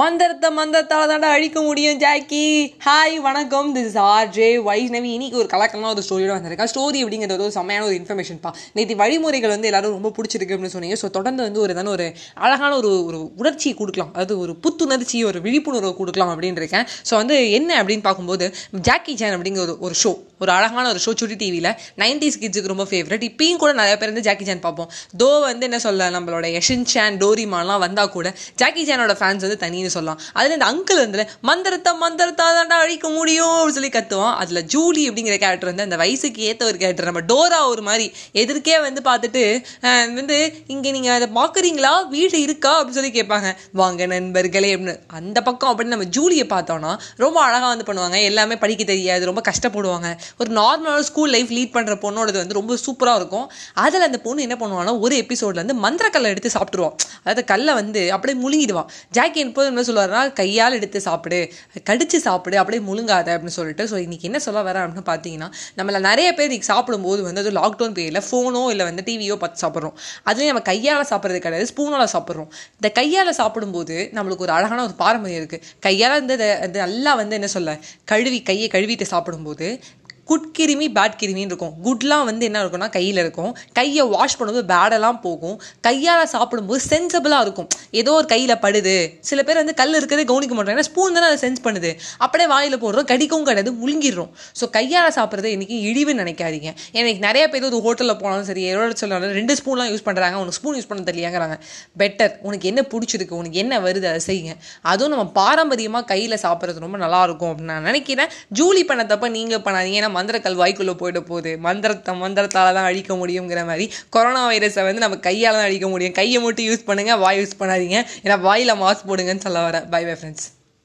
மந்திரத்தை மந்திரத்தால் தாண்டா அழிக்க முடியும் ஜாக்கி. ஹாய் வணக்கம். திஸ் இஸ் ஆர்ஜே வைஷ்ணவி இன்னைக்கு ஒரு கலக்கமாக ஒரு ஸ்டோரியோட வந்திருக்கேன் ஸ்டோரி அப்படிங்கிறது ஒரு செம்மையான ஒரு இன்ஃபர்மேஷன் பா. நேற்று வழிமுறைகள் வந்து எல்லாரும் ரொம்ப பிடிச்சிருக்கு அப்படின்னு சொன்னீங்க. ஸோ தொடர்ந்து வந்து ஒரு தானே ஒரு அழகான ஒரு ஒரு உணர்ச்சியை கொடுக்கலாம். அதாவது ஒரு புத்துணர்ச்சி ஒரு விழிப்புணர்வு கொடுக்கலாம் அப்படின்னு இருக்கேன். ஸோ வந்து என்ன அப்படின்னு பார்க்கும்போது ஜாக்கி சேன் அப்படிங்கிற ஒரு ஒரு ஷோ ஒரு அழகான ஒரு ஷோ சுட்டி டிவியில் நைன்டிஸ் கிட்ஸுக்கு ரொம்ப ஃபேவரட் இப்பயும் கூட நிறைய பேர் வந்து ஜாக்கி சேன் பார்ப்போம். தோ வந்து என்ன சொல்ல நம்மளோட யஷின் சேன் டோரிமான்லாம் வந்தால் கூட ஜாக்கி சேனோட ஃபேன்ஸ் வந்து தனி அப்படின்னு சொல்லலாம். அதில் இந்த அங்கிள் வந்து மந்திரத்தை மந்திரத்தா தாண்டா அழிக்க முடியும் அப்படின்னு சொல்லி கத்துவான். அதில் ஜூலி அப்படிங்கிற கேரக்டர் வந்து அந்த வயசுக்கு ஏற்ற ஒரு கேரக்டர் நம்ம டோரா ஒரு மாதிரி எதிர்க்கே வந்து பார்த்துட்டு வந்து இங்கே நீங்கள் அதை பார்க்குறீங்களா வீடு இருக்கா? அப்படின்னு சொல்லி கேட்பாங்க. வாங்க நண்பர்களே அப்படின்னு. அந்த பக்கம் அப்படின்னு நம்ம ஜூலியை பார்த்தோன்னா ரொம்ப அழகாக வந்து பண்ணுவாங்க. எல்லாமே படிக்க தெரியாது ரொம்ப கஷ்டப்படுவாங்க. ஒரு நார்மலான ஸ்கூல் லைஃப் லீட் பண்ணுற பொண்ணோடது வந்து ரொம்ப சூப்பராக இருக்கும். அதில் அந்த பொண்ணு என்ன பண்ணுவாங்கன்னா ஒரு எபிசோடில் வந்து மந்திரக்கல்லை எடுத்து சாப்பிட்ருவான் அதாவது கல்லை வந்து அப்படியே முழுங்கிடுவான் ஜாக்கி போது என்ன சொல்லுவாருன்னா கையால் எடுத்து சாப்பிடு கடிச்சு சாப்பிடு அப்படியே முழுங்காத அப்படின்னு சொல்லிட்டு. ஸோ இன்றைக்கி என்ன சொல்ல வரேன் அப்படின்னு பார்த்தீங்கன்னா நம்மள நிறைய பேர் இன்னைக்கு சாப்பிடும்போது வந்து அது லாக்டவுன் பீரியடில் ஃபோனோ இல்லை வந்து டிவியோ பார்த்து சாப்பிட்றோம். அதுலேயும் நம்ம கையால் சாப்பிட்றது கிடையாது ஸ்பூனோட சாப்பிட்றோம். இந்த கையால் சாப்பிடும்போது நம்மளுக்கு ஒரு அழகான ஒரு பாரம்பரியம் இருக்குது கையால் வந்து நல்லா வந்து என்ன சொல்ல கழுவி கையை கழுவிட்டு சாப்பிடும்போது குட் கிருமி பேட் கிருமின்னு இருக்கும். குட்லாம் வந்து என்ன இருக்கும்னா கையில் இருக்கும். கையை வாஷ் பண்ணும்போது பேடெல்லாம் போகும். கையால் சாப்பிடும்போது சென்சபிளாக இருக்கும். ஏதோ ஒரு கையில் படுது. சில பேர் வந்து கல் இருக்கிறதே கவனிக்க மாட்டாங்க. ஏன்னா ஸ்பூன் தானே அதை சென்ஸ் பண்ணுது. அப்படியே வாயில் போடுறோம் கடிக்கவும் கிடையாது முழுங்கிடுறோம். ஸோ கையால் சாப்பிட்றது இன்றைக்கி இழிவுன்னு நினைக்காதீங்க. எனக்கு நிறைய பேர் ஒரு ஹோட்டலில் போனாலும் சரி எவ்வளோ சொன்னாலும் ரெண்டு ஸ்பூன்லாம் யூஸ் பண்ணுறாங்க உனக்கு ஸ்பூன் யூஸ் பண்ண தெரியலங்கிறாங்க பெட்டர் உனக்கு என்ன பிடிச்சிருக்கு உனக்கு என்ன வருது அதை செய்யுங்க. அதுவும் நம்ம பாரம்பரியமாக கையில் சாப்பிட்றது ரொம்ப நல்லாயிருக்கும் அப்படின்னு நான் நினைக்கிறேன். ஜூலி பண்ண தப்ப நீங்கள் பண்ணாதீங்க. ஏன்னா மந்திர கல்வாய்க்குள்ளே போயிட போகுது. மந்திரத்தை மந்திரத்தால் தான் அழிக்க முடியுங்கிற மாதிரி கொரோனா வைரஸை வந்து நம்ம கையால் தான் அழிக்க முடியும். கையை மட்டும் யூஸ் பண்ணுங்கள் வாய் யூஸ் பண்ணாதீங்க. ஏன்னா வாயில் மாஸ்க் போடுங்கன்னு சொல்ல வரேன் பை பை ஃப்ரெண்ட்ஸ்